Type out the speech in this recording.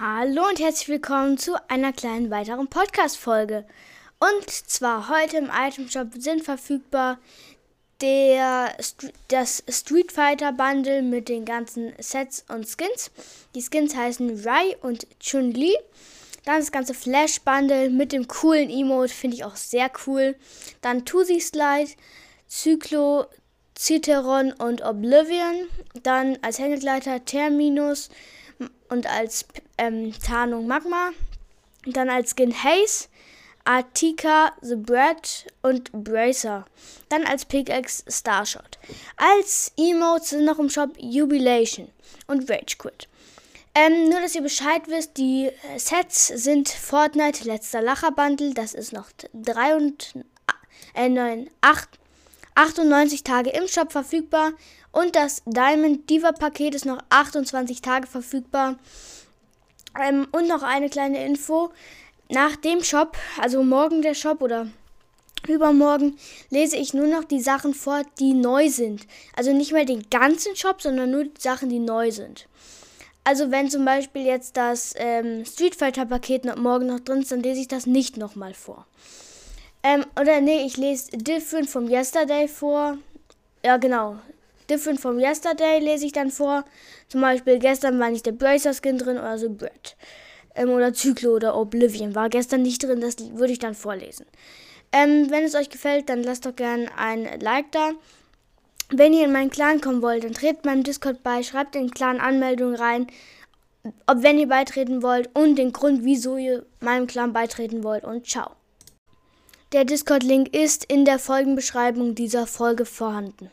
Hallo und herzlich willkommen zu einer kleinen weiteren Podcast-Folge. Und zwar heute im Item Shop sind verfügbar der, das Street Fighter Bundle mit den ganzen Sets und Skins. Die Skins heißen Rai und Chun-Li. Dann das ganze Flash Bundle mit dem coolen Emote, finde ich auch sehr cool. Dann Tusi Slide, Zyclo, Citeron und Oblivion. Dann als Hängegleiter Terminus und als ähm, Tarnung Magma. Dann als Skin Haze, Artika, The Bread und Bracer. Dann als Pickaxe Starshot. Als Emotes sind noch im Shop Jubilation und Rage Quit. Ähm, nur, dass ihr Bescheid wisst, die Sets sind Fortnite letzter Lacher Bundle. Das ist noch 3 und, äh, 9, 8, 98 Tage im Shop verfügbar. Und das Diamond Diva Paket ist noch 28 Tage verfügbar. Ähm, und noch eine kleine Info. Nach dem Shop, also morgen der Shop oder übermorgen, lese ich nur noch die Sachen vor, die neu sind. Also nicht mehr den ganzen Shop, sondern nur die Sachen, die neu sind. Also wenn zum Beispiel jetzt das ähm, Street Fighter Paket noch, morgen noch drin ist, dann lese ich das nicht nochmal vor. Ähm, oder nee, ich lese Different from Yesterday vor. Ja, genau. Different from Yesterday lese ich dann vor. Zum Beispiel gestern war nicht der Bracer Skin drin oder so Brett. Ähm, oder Zyclo oder Oblivion war gestern nicht drin. Das würde ich dann vorlesen. Ähm, wenn es euch gefällt, dann lasst doch gerne ein Like da. Wenn ihr in meinen Clan kommen wollt, dann tretet meinem Discord bei, schreibt in Clan Anmeldung rein, ob wenn ihr beitreten wollt und den Grund, wieso ihr meinem Clan beitreten wollt und ciao. Der Discord-Link ist in der Folgenbeschreibung dieser Folge vorhanden.